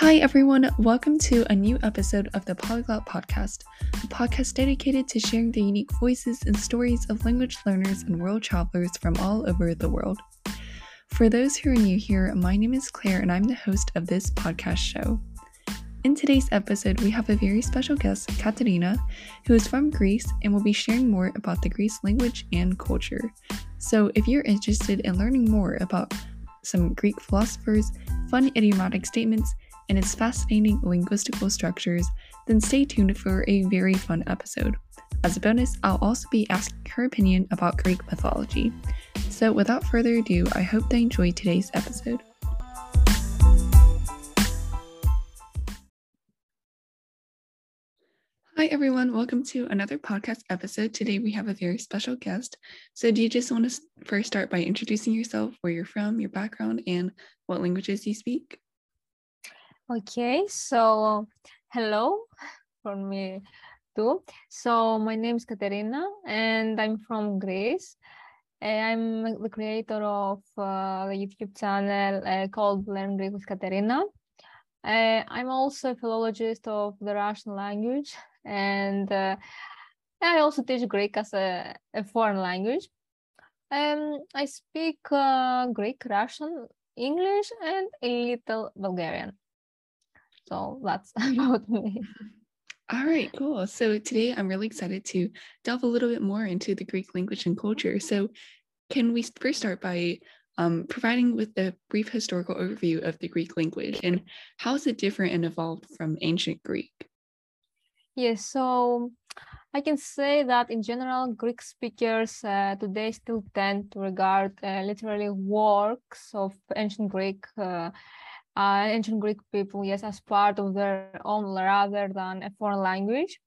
Hi, everyone. Welcome to a new episode of the Polyglot Podcast, a podcast dedicated to sharing the unique voices and stories of language learners and world travelers from all over the world. For those who are new here, my name is Claire and I'm the host of this podcast show. In today's episode, we have a very special guest, Katerina, who is from Greece and will be sharing more about the Greek language and culture. So, if you're interested in learning more about some Greek philosophers, fun idiomatic statements, and its fascinating linguistical structures, then stay tuned for a very fun episode. As a bonus, I'll also be asking her opinion about Greek mythology. So, without further ado, I hope they enjoy today's episode. Hi, everyone. Welcome to another podcast episode. Today we have a very special guest. So, do you just want to first start by introducing yourself, where you're from, your background, and what languages you speak? Okay, so hello from me too. So, my name is Katerina and I'm from Greece. I'm the creator of uh, the YouTube channel uh, called Learn Greek with Katerina. Uh, I'm also a philologist of the Russian language and uh, I also teach Greek as a, a foreign language. Um, I speak uh, Greek, Russian, English, and a little Bulgarian. So that's about me. All right, cool. So today I'm really excited to delve a little bit more into the Greek language and culture. So, can we first start by um, providing with a brief historical overview of the Greek language and how is it different and evolved from ancient Greek? Yes, so I can say that in general, Greek speakers uh, today still tend to regard uh, literally works of ancient Greek, uh, uh, ancient Greek people, yes, as part of their own rather than a foreign language.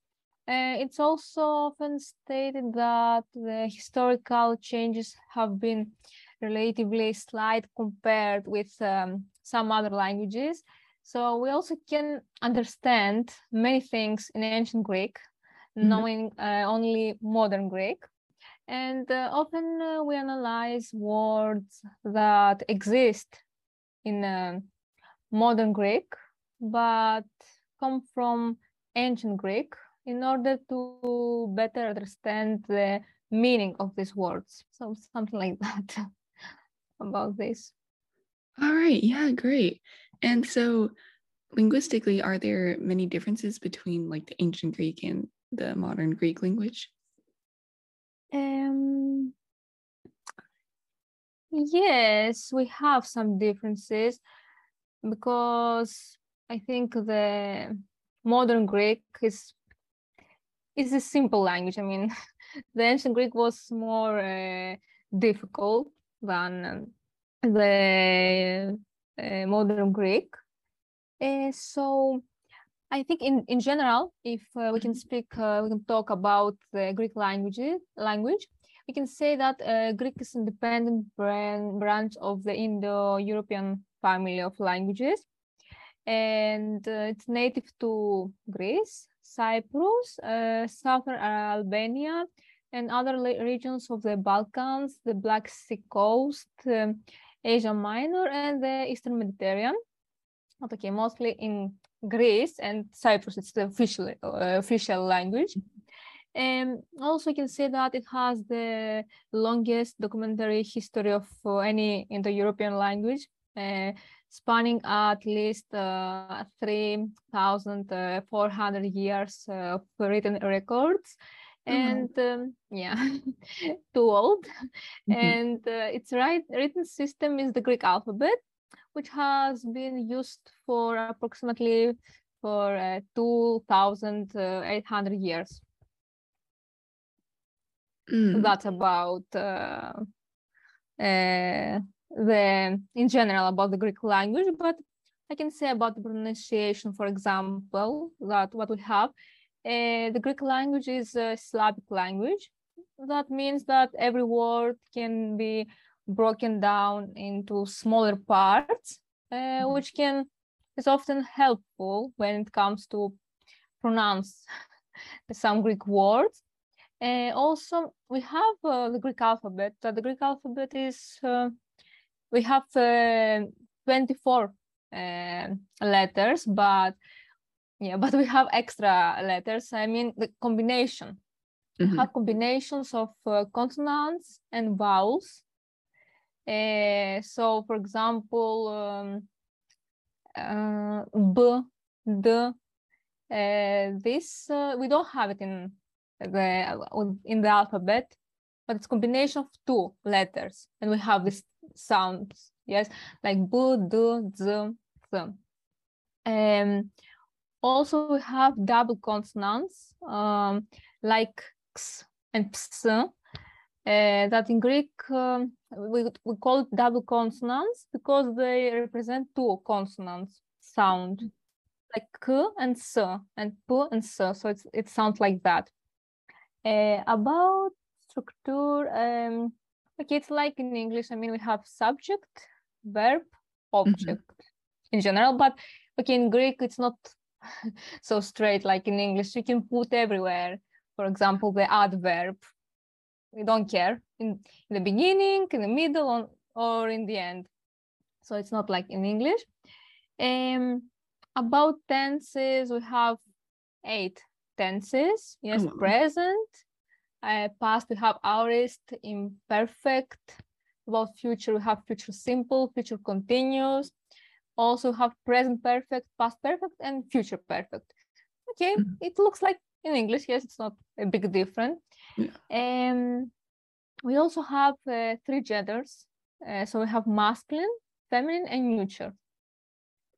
Uh, it's also often stated that the historical changes have been relatively slight compared with um, some other languages. So we also can understand many things in ancient Greek, mm-hmm. knowing uh, only modern Greek. And uh, often uh, we analyze words that exist in uh, modern Greek, but come from ancient Greek in order to better understand the meaning of these words. So something like that about this. All right. Yeah, great. And so, linguistically, are there many differences between like the ancient Greek and the modern Greek language? Um, yes, we have some differences because I think the modern Greek is is a simple language. I mean, the ancient Greek was more uh, difficult than the uh, modern Greek. Uh, so I think in, in general, if uh, we can speak, uh, we can talk about the Greek language, language, we can say that uh, Greek is an independent brand, branch of the Indo-European family of languages. And uh, it's native to Greece, Cyprus, southern Albania, and other regions of the Balkans, the Black Sea coast, um, Asia Minor, and the Eastern Mediterranean. Okay, mostly in Greece and Cyprus, it's the official uh, official language. And also, you can say that it has the longest documentary history of uh, any Indo-European language, uh, spanning at least uh, 3,400 uh, years of written records and um, yeah too old mm-hmm. and uh, its right written system is the greek alphabet which has been used for approximately for uh, 2800 years mm. that's about uh, uh, the in general about the greek language but i can say about the pronunciation for example that what we have uh, the Greek language is a syllabic language. That means that every word can be broken down into smaller parts, uh, which can is often helpful when it comes to pronounce some Greek words. Uh, also, we have uh, the Greek alphabet. the Greek alphabet is uh, we have uh, 24 uh, letters, but yeah, but we have extra letters. I mean, the combination. Mhm. We have combinations of uh, consonants and vowels. Uh, so, for example, um, uh, b, d. Uh, this uh, we don't have it in the in the alphabet, but it's combination of two letters, and we have these sounds. Yes, like b, d, z, th. Um, also, we have double consonants um, like x and ps. Uh, that in Greek um, we, we call it double consonants because they represent two consonants sound, like k and s and p and s. So it's, it sounds like that. Uh, about structure, um, okay, it's like in English. I mean, we have subject, verb, object in general, but okay, in Greek it's not so straight like in English. You can put everywhere. For example, the adverb. We don't care in, in the beginning, in the middle, on, or in the end. So it's not like in English. Um, about tenses, we have eight tenses. Yes, wow. present, uh, past, we have aorist, imperfect. About future, we have future simple, future continuous. Also have present perfect, past perfect, and future perfect. Okay, Mhm. it looks like in English. Yes, it's not a big difference. Yeah. Um, we also have uh, three genders. Uh, so we have masculine, feminine, and neuter.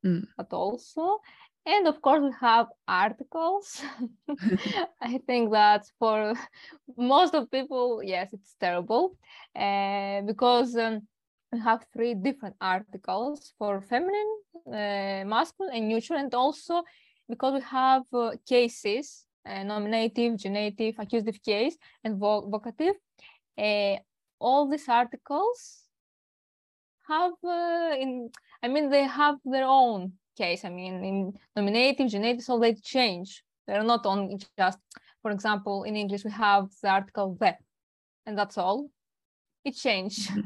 Mm. But also, and of course, we have articles. I think that for most of people, yes, it's terrible uh, because um, we have three different articles for feminine, uh, masculine, and neutral, and also because we have uh, cases, uh, nominative, genitive, accusative case, and vo- vocative. All these articles have uh, in I mean they have their own case. I mean in nominative, genitive, so they change. They're not only just, for example, in English we have the article the, and that's all. It change.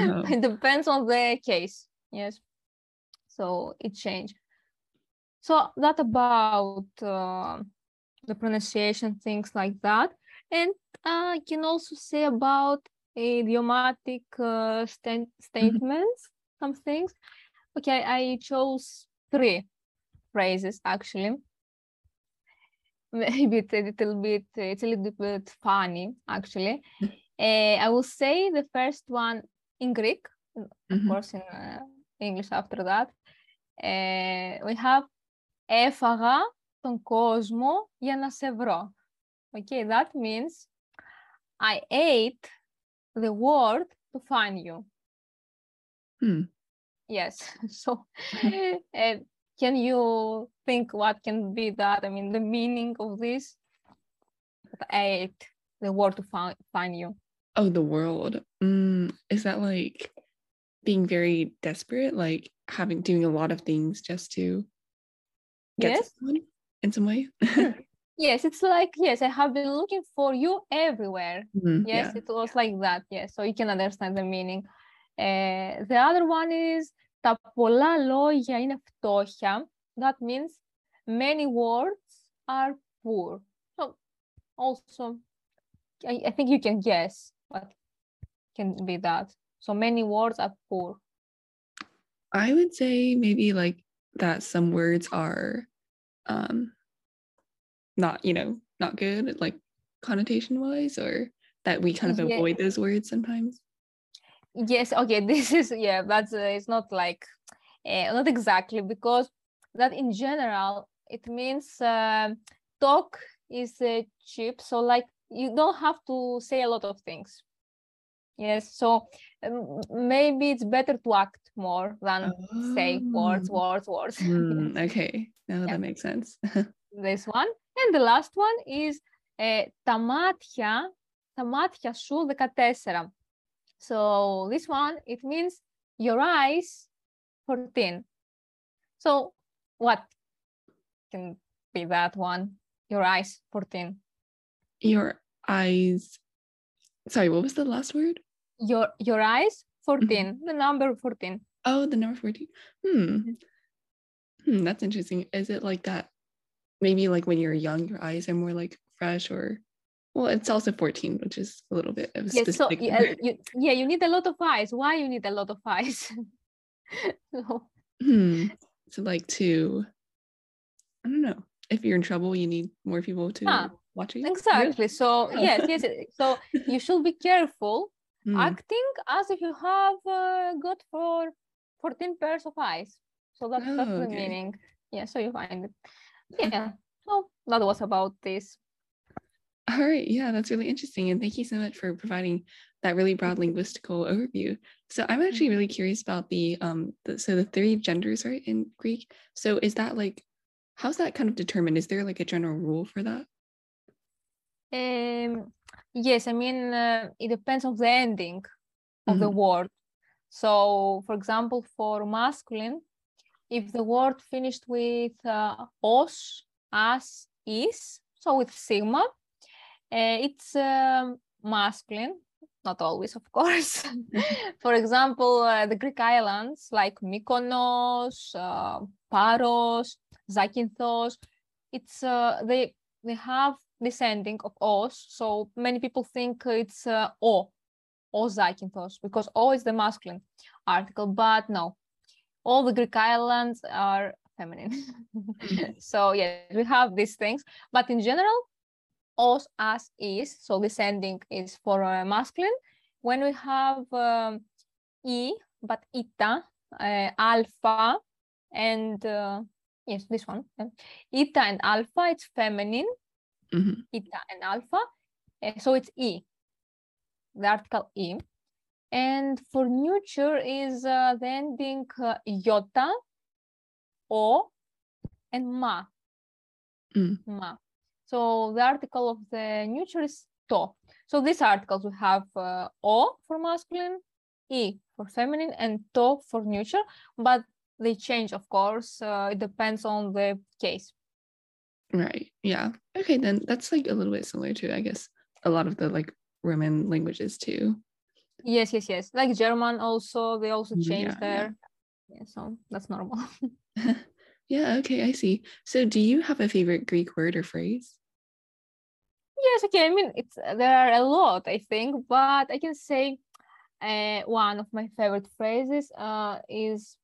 Oh. it depends on the case. Yes. So it change. So that about uh, the pronunciation, things like that. And I can also say about idiomatic uh, sta- statements, some things. Okay, I chose three phrases actually. Maybe it's a little bit, it's a little bit funny actually. Uh, I will say the first one in Greek, of Mhm. course in uh, English after that. Uh, we have έφαγα τον κόσμο για να σε βρω. Okay, that means I ate the world to find you. Hmm. Yes. So, uh, can you think what can be that? I mean, the meaning of this? Ate the world to find find you. Oh, the world. Mm, is that like being very desperate, like having doing a lot of things just to get Yes. someone in some way? Yes, it's like yes, I have been looking for you everywhere. Mm, Yes, it was like that. Yes, so you can understand the meaning. Uh, the other one is τα πολλά λόγια είναι φτώχεια. That means many words are poor. So also, I, I think you can guess what can be that. So many words are poor. I would say maybe like that some words are um not, you know, not good, like connotation wise, or that we kind of Yeah. avoid those words sometimes. Yes, okay, this is yeah, that's uh, it's not like uh, not exactly because that in general it means uh, talk is uh, cheap, so like you don't have to say a lot of things. Yes, so um, maybe it's better to act more than say words, Oh. words, words. Mm, okay, now Yeah. that makes sense. this one. And the last one is uh, τα μάτια, τα μάτια σου 14. so this one, it means your eyes 14. So what can be that one? Your eyes 14. Your eyes. Sorry, what was the last word? Your your eyes 14, the number 14. Oh, the number 14. Hmm. Hmm, that's interesting. Is it like that? Maybe like when you're young, your eyes are more like fresh, or well, it's also 14, which is a little bit of Yeah, so yeah, you, yeah, you need a lot of eyes. Why you need a lot of eyes? So, Hmm. So like to, I don't know. If you're in trouble, you need more people to Ah, watch you. exactly. So Oh. yes, yes. So you should be careful Hmm. acting as if you have uh, got for 14 pairs of eyes. So that's that's Oh, the meaning. Yeah, so you find it. Yeah. So that was about this. All right. Yeah, that's really interesting. And thank you so much for providing that really broad linguistical overview. So I'm actually really curious about the um the, so the three genders, right, in Greek. So is that like how's that kind of determined? Is there like a general rule for that? Um, yes, I mean uh, it depends on the ending of the Mhm. word. So, for example, for masculine, if the word finished with uh, os, as, is, so with sigma, uh, it's um, masculine. Not always, of course. for example, uh, the Greek islands like Mykonos, uh, Paros, Zakynthos, it's uh, they they have this ending of os. So many people think it's uh, o, o Zakynthos, because o is the masculine article, but no, all the Greek islands are feminine. so yeah, we have these things, but in general, os as is. So this ending is for uh, masculine. When we have um, e, but ita, uh, alpha, and uh, yes, this one, eta and alpha, it's feminine Mhm. eta and alpha. Uh, so it's E, the article E. And for neuter is uh, the ending uh, iota, o, and ma. Mm. Ma. So the article of the neuter is to. So these articles we have uh, o for masculine, e for feminine, and to for neuter, but they change, of course. Uh, it depends on the case. Right. Yeah. Okay, then that's like a little bit similar to, I guess, a lot of the like Roman languages too. Yes, yes, yes. Like German also, they also Mm, change yeah, yeah. Yeah, so that's normal. Yeah, okay, I see. So do you have a favorite Greek word or phrase? yes, okay. I mean, it's there are a lot, I think, but I can say uh, one of my favorite phrases uh, is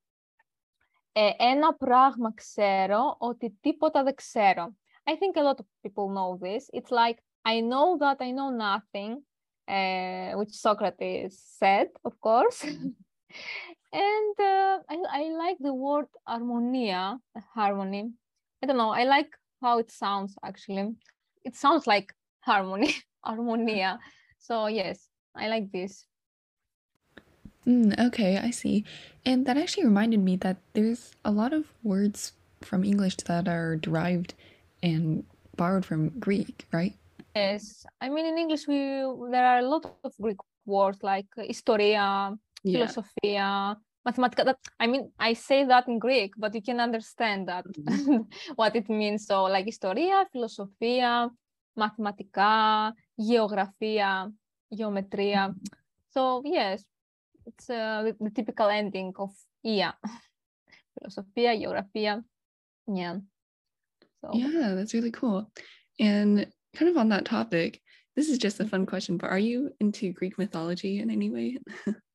ε, ένα πράγμα ξέρω ότι τίποτα δεν ξέρω. I think a lot of people know this. It's like I know that I know nothing, uh, which Socrates said, of course. and uh, I, I like the word harmonia, harmony. I don't know. I like how it sounds actually. It sounds like harmony, harmonia. So yes, I like this. Mm, okay, I see. And that actually reminded me that there's a lot of words from English that are derived and borrowed from Greek, right? Yes, I mean in English we there are a lot of Greek words like uh, historia, Yeah. philosophia, uh, mathematica. I mean I say that in Greek, but you can understand that mm-hmm. what it means. So like historia, philosophia, mathematica, geografia, geometria. So yes, it's uh, the, the typical ending of ia. philosophia, geografia. Yeah. So Yeah, that's really cool. And kind of on that topic, this is just a fun mm-hmm. question, but are you into Greek mythology in any way?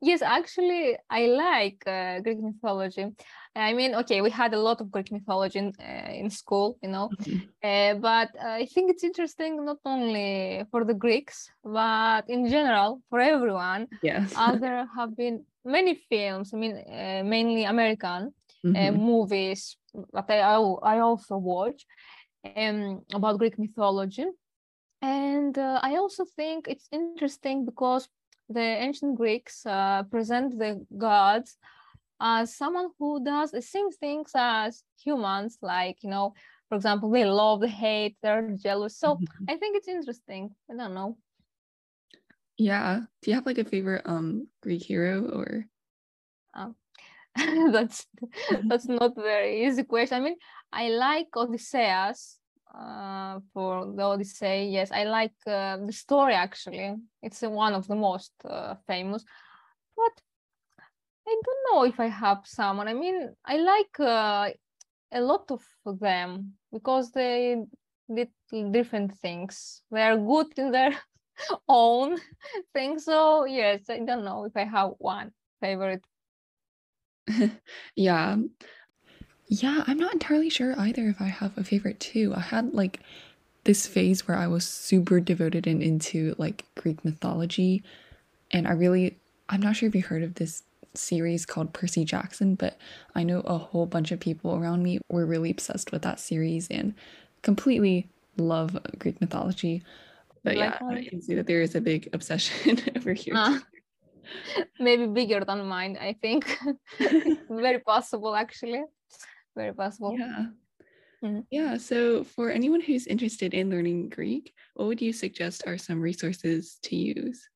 yes, actually, I like uh, Greek mythology. I mean, okay, we had a lot of Greek mythology in, uh, in school, you know, Mhm. uh, but I think it's interesting not only for the Greeks, but in general for everyone. Yes. Uh, there have been many films, I mean, uh, mainly American uh, Mhm. movies that I, I also watch um, about Greek mythology. And uh, I also think it's interesting because the ancient Greeks uh, present the gods as someone who does the same things as humans, like, you know, for example, they love, they hate, they're jealous. So Mhm. I think it's interesting. I don't know. Yeah. Do you have like a favorite um Greek hero or that's that's not very easy question. I mean, I like Odysseus uh, for the Odyssey. Yes, I like uh, the story actually. It's uh, one of the most uh, famous. But I don't know if I have someone. I mean, I like uh, a lot of them because they did different things. They are good in their own thing. So yes, I don't know if I have one favorite. yeah. Yeah, I'm not entirely sure either if I have a favorite too. I had like this phase where I was super devoted and into like Greek mythology. And I really, I'm not sure if you heard of this series called Percy Jackson, but I know a whole bunch of people around me were really obsessed with that series and completely love Greek mythology. But yeah, I can see that there is a big obsession over here. Uh, maybe bigger than mine, I think. very possible, actually. Very possible. Yeah. Mm-hmm. Yeah. So, for anyone who's interested in learning Greek, what would you suggest are some resources to use?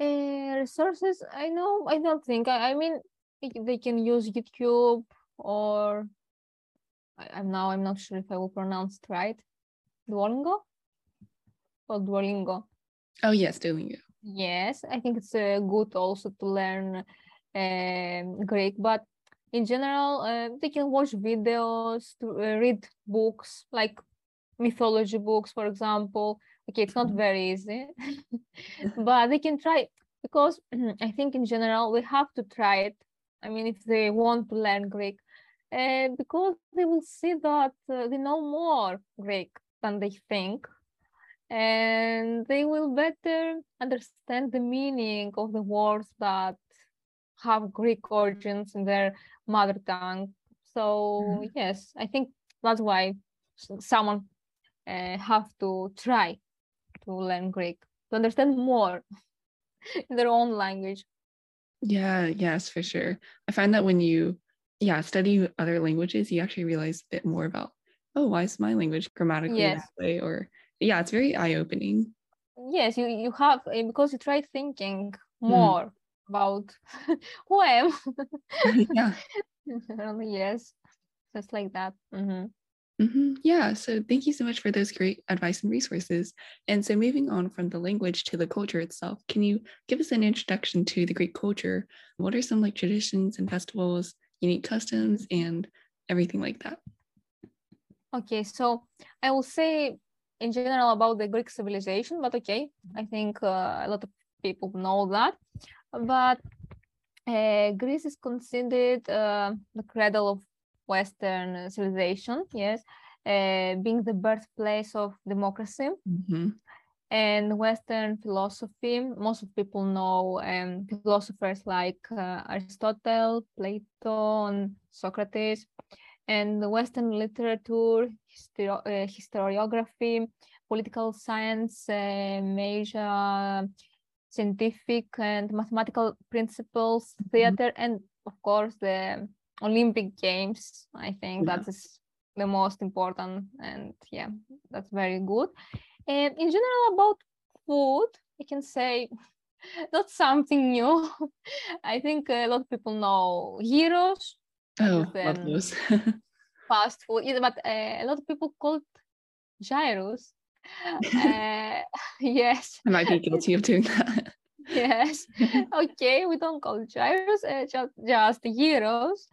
Uh, resources, I know, I don't think. I, I mean, they can use YouTube or I, am now, I'm not sure if I will pronounce it right. Duolingo or Duolingo? Oh, yes, Duolingo. Yes, I think it's uh, good also to learn uh, Greek, but in general, uh, they can watch videos, to uh, read books like mythology books, for example. Okay, it's not mm-hmm. very easy, but they can try because I think in general we have to try it. I mean, if they want to learn Greek, uh, because they will see that uh, they know more Greek than they think, and they will better understand the meaning of the words that have Greek origins in their mother tongue. So mm-hmm. yes, I think that's why someone uh, have to try to learn Greek to understand more in their own language. Yeah, yes, for sure. I find that when you yeah, study other languages, you actually realize a bit more about, oh, why is my language grammatically yes. that way? Or yeah, it's very eye-opening. Yes, you you have eh, because you try thinking mm-hmm. more mm. About who I am. yeah. yes, just like that. Mm-hmm. Mm-hmm. Yeah, so thank you so much for those great advice and resources. And so, moving on from the language to the culture itself, can you give us an introduction to the Greek culture? What are some like traditions and festivals, unique customs, and everything like that? Okay, so I will say in general about the Greek civilization, but okay, I think uh, a lot of people know that. But uh, Greece is considered uh, the cradle of Western civilization, yes, uh, being the birthplace of democracy. Mm-hmm. And Western philosophy, most of people know um, philosophers like uh, Aristotle, Plato, and Socrates, and the Western literature, histori- uh, historiography, political science, uh, major scientific and mathematical principles, mm-hmm. theater, mm-hmm. and of course the Olympic Games. I think yeah. that is the most important, and yeah, that's very good. And in general, about food, I can say not something new. I think a lot of people know gyros. Oh, love those. fast food, yeah, but uh, a lot of people call it gyros. Uh, yes. I might be guilty of doing that. yes. okay, we don't call gyros, uh, just, just gyros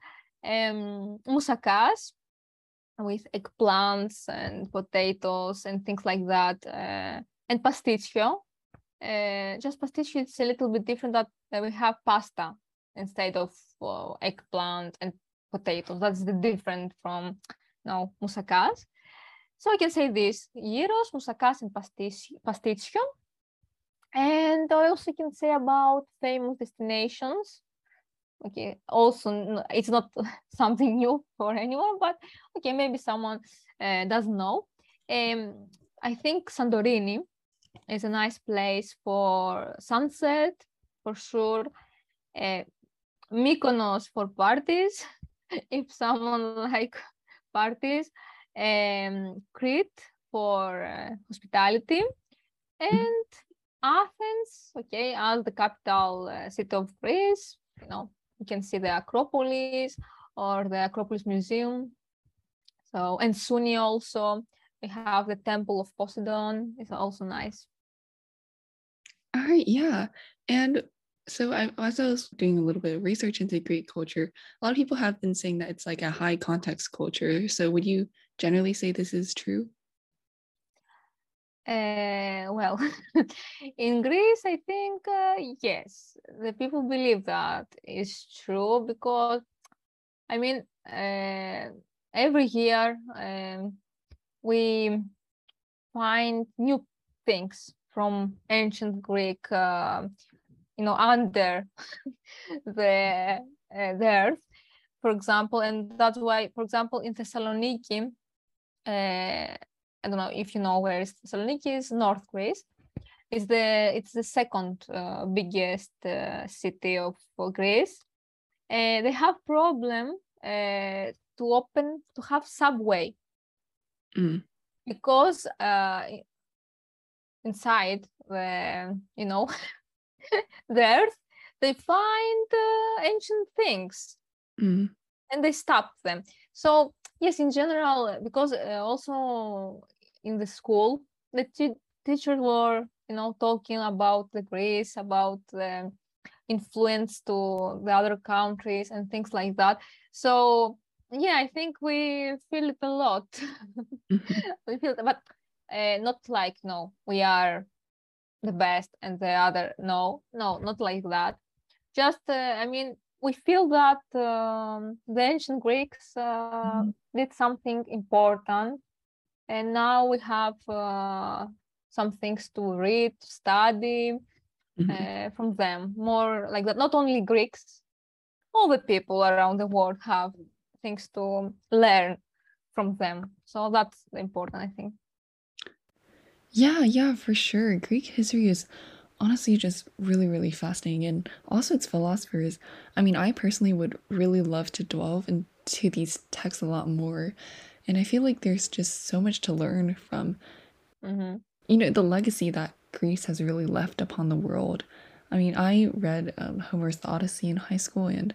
um, moussakas with eggplants and potatoes and things like that, uh, and pasticcio. Uh, just pasticcio is a little bit different that uh, we have pasta instead of uh, eggplant and potatoes. That's the different from you know, moussakas. So I can say this, gyros, moussakas, and pasticcio. And I also can say about famous destinations. Okay also it's not something new for anyone but okay maybe someone uh, doesn't know. Um, i think santorini is a nice place for sunset for sure. Uh, mykonos for parties if someone like parties um, crete for uh, hospitality and athens okay as the capital uh, city of greece you know you can see the Acropolis or the Acropolis Museum. So, and Sounio also, we have the Temple of Poseidon. It's also nice. All right, yeah. And So I, as I was doing a little bit of research into Greek culture, a lot of people have been saying that it's like a high context culture. So would you generally say this is true? Uh, well, in Greece, I think uh, yes, the people believe that is true because, I mean, uh, every year um, we find new things from ancient Greek, uh, you know, under the uh, the earth, for example, and that's why, for example, in Thessaloniki uh, I don't know if you know where is Thessaloniki is, North Greece. It's the it's the second uh, biggest uh, city of Greece. Uh, they have problem uh, to open to have subway mm. because uh, inside the you know the earth they find uh, ancient things mm. and they stop them. So yes, in general, because also in the school the teachers were you know talking about the greece about the influence to the other countries and things like that. So yeah i think we feel it a lot. Mm-hmm. we feel but uh, not like no we are the best and the other no no not like that. Just uh, i mean we feel that um, the ancient greeks uh, mm-hmm. did something important. And now we have uh, some things to read to study mm-hmm. uh, from them. More like that not only greeks all the people around the world have things to learn from them. So that's important i think. Yeah yeah for sure. Greek history is honestly just really really fascinating and also its philosophers i mean i personally would really love to delve into these texts a lot more and I feel like there's just so much to learn from, mm-hmm. you know, the legacy that Greece has really left upon the world. I mean, I read um, Homer's The Odyssey in high school, and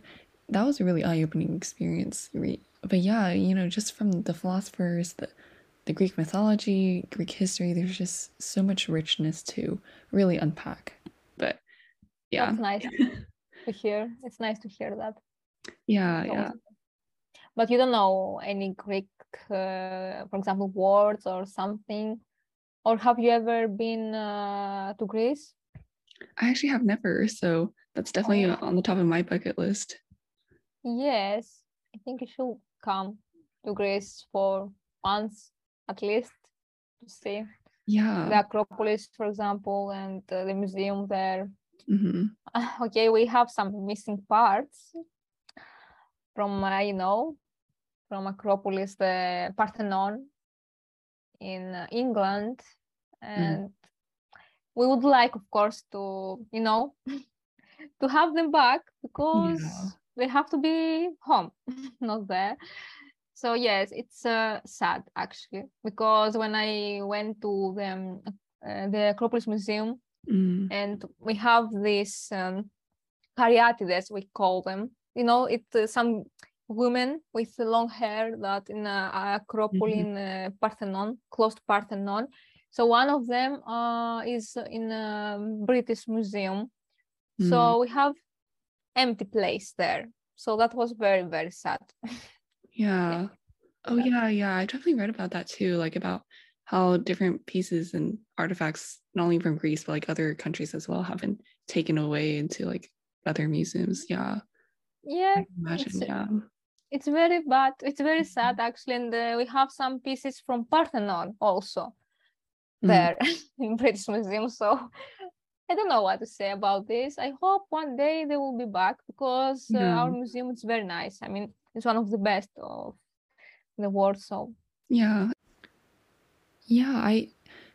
that was a really eye opening experience. But yeah, you know, just from the philosophers, the, the Greek mythology, Greek history, there's just so much richness to really unpack. But yeah. That's nice to hear. It's nice to hear that. Yeah, yeah. But you don't know any Greek uh, for example, words or something? Or have you ever been uh, to Greece? I actually have never, so that's definitely oh. on the top of my bucket list. Yes, I think you should come to Greece for once at least to see. Yeah. The Acropolis, for example, and uh, the museum there. Mm-hmm. okay, we have some missing parts from, uh, you know, from Acropolis, the Parthenon in uh, England. Mm. And mm. we would like, of course, to, you know, to have them back because yeah. they have to be home, not there. So yes, it's uh, sad actually because when I went to the um, uh, the Acropolis Museum mm. and we have these um, caryatides, we call them. You know, it's uh, some women with long hair that in a Acropolis mm-hmm. in uh, Parthenon, close to Parthenon. So one of them uh, is in a British Museum. Mm. So we have empty place there. So that was very very sad. Yeah. yeah. Oh yeah, yeah. I definitely read about that too, like about how different pieces and artifacts, not only from Greece but like other countries as well, have been taken away into like other museums. Yeah. Yeah. imagine. Yeah it's very bad it's very sad actually and uh, we have some pieces from parthenon also mm. there in british museum so i don't know what to say about this i hope one day they will be back because uh, yeah. our museum is very nice i mean it's one of the best of the world so. Yeah. Yeah i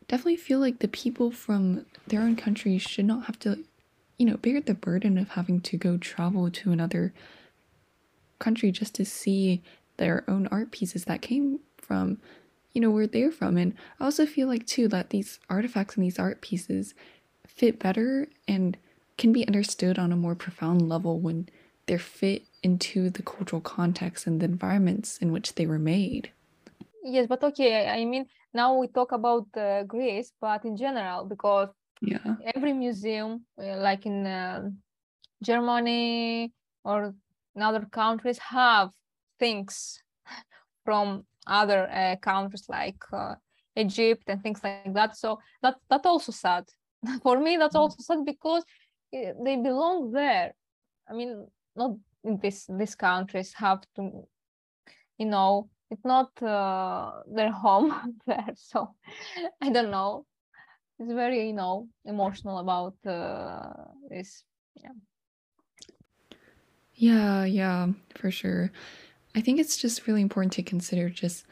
definitely feel like the people from their own countries should not have to you know bear the burden of having to go travel to another country just to see their own art pieces that came from you know where they're from. And i also feel like too that these artifacts and these art pieces fit better and can be understood on a more profound level when they're fit into the cultural context and the environments in which they were made yes but okay i mean now we talk about uh, greece but in general because yeah every museum uh, like in uh, Germany or in other countries have things from other uh, countries like uh, Egypt and things like that. So that that also sad. For me, that's mm. also sad because they belong there. I mean, not this these countries have to, you know, it's not uh, their home there. So I don't know. It's very, you know, emotional about uh, this. Yeah. Yeah, yeah, for sure. I think it's just really important to consider just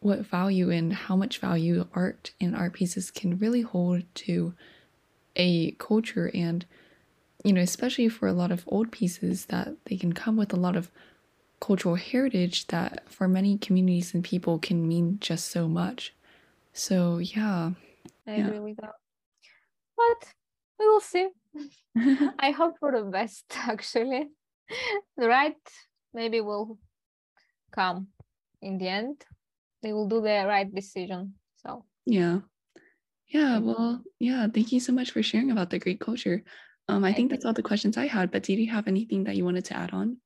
what value and how much value art and art pieces can really hold to a culture and you know especially for a lot of old pieces that they can come with a lot of cultural heritage that for many communities and people can mean just so much. So yeah. I yeah. agree with that. But we will see. I hope for the best actually. The right maybe will come in the end. They will do the right decision so. Yeah. Yeah well yeah thank you so much for sharing about the greek culture um i think that's all the questions i had but did you have anything that you wanted to add on?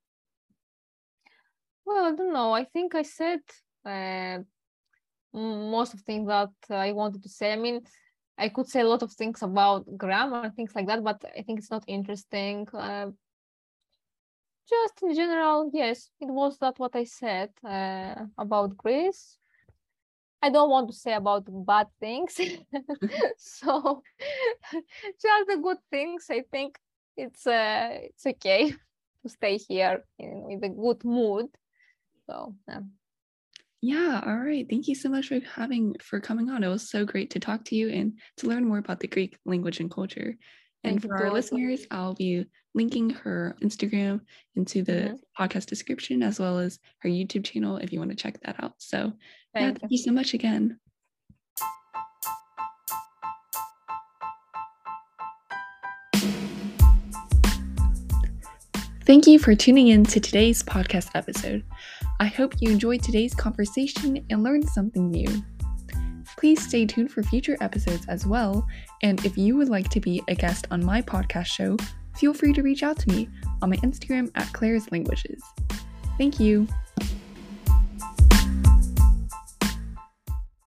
Well i don't know. I think i said uh, most of things that i wanted to say. I mean i could say a lot of things about grammar and things like that but i think it's not interesting. Uh, just in general, yes, it was that what I said uh, about Greece. I don't want to say about bad things. so just the good things, I think it's uh, it's okay to stay here in, with a good mood. So yeah. Yeah, all right. Thank you so much for having for coming on. It was so great to talk to you and to learn more about the Greek language and culture. And for our listeners, I'll be linking her Instagram into the mm-hmm. podcast description as well as her YouTube channel if you want to check that out. So, thank, yeah, thank you so much again. Thank you for tuning in to today's podcast episode. I hope you enjoyed today's conversation and learned something new. Please stay tuned for future episodes as well. And if you would like to be a guest on my podcast show, feel free to reach out to me on my Instagram at Claire's Languages. Thank you.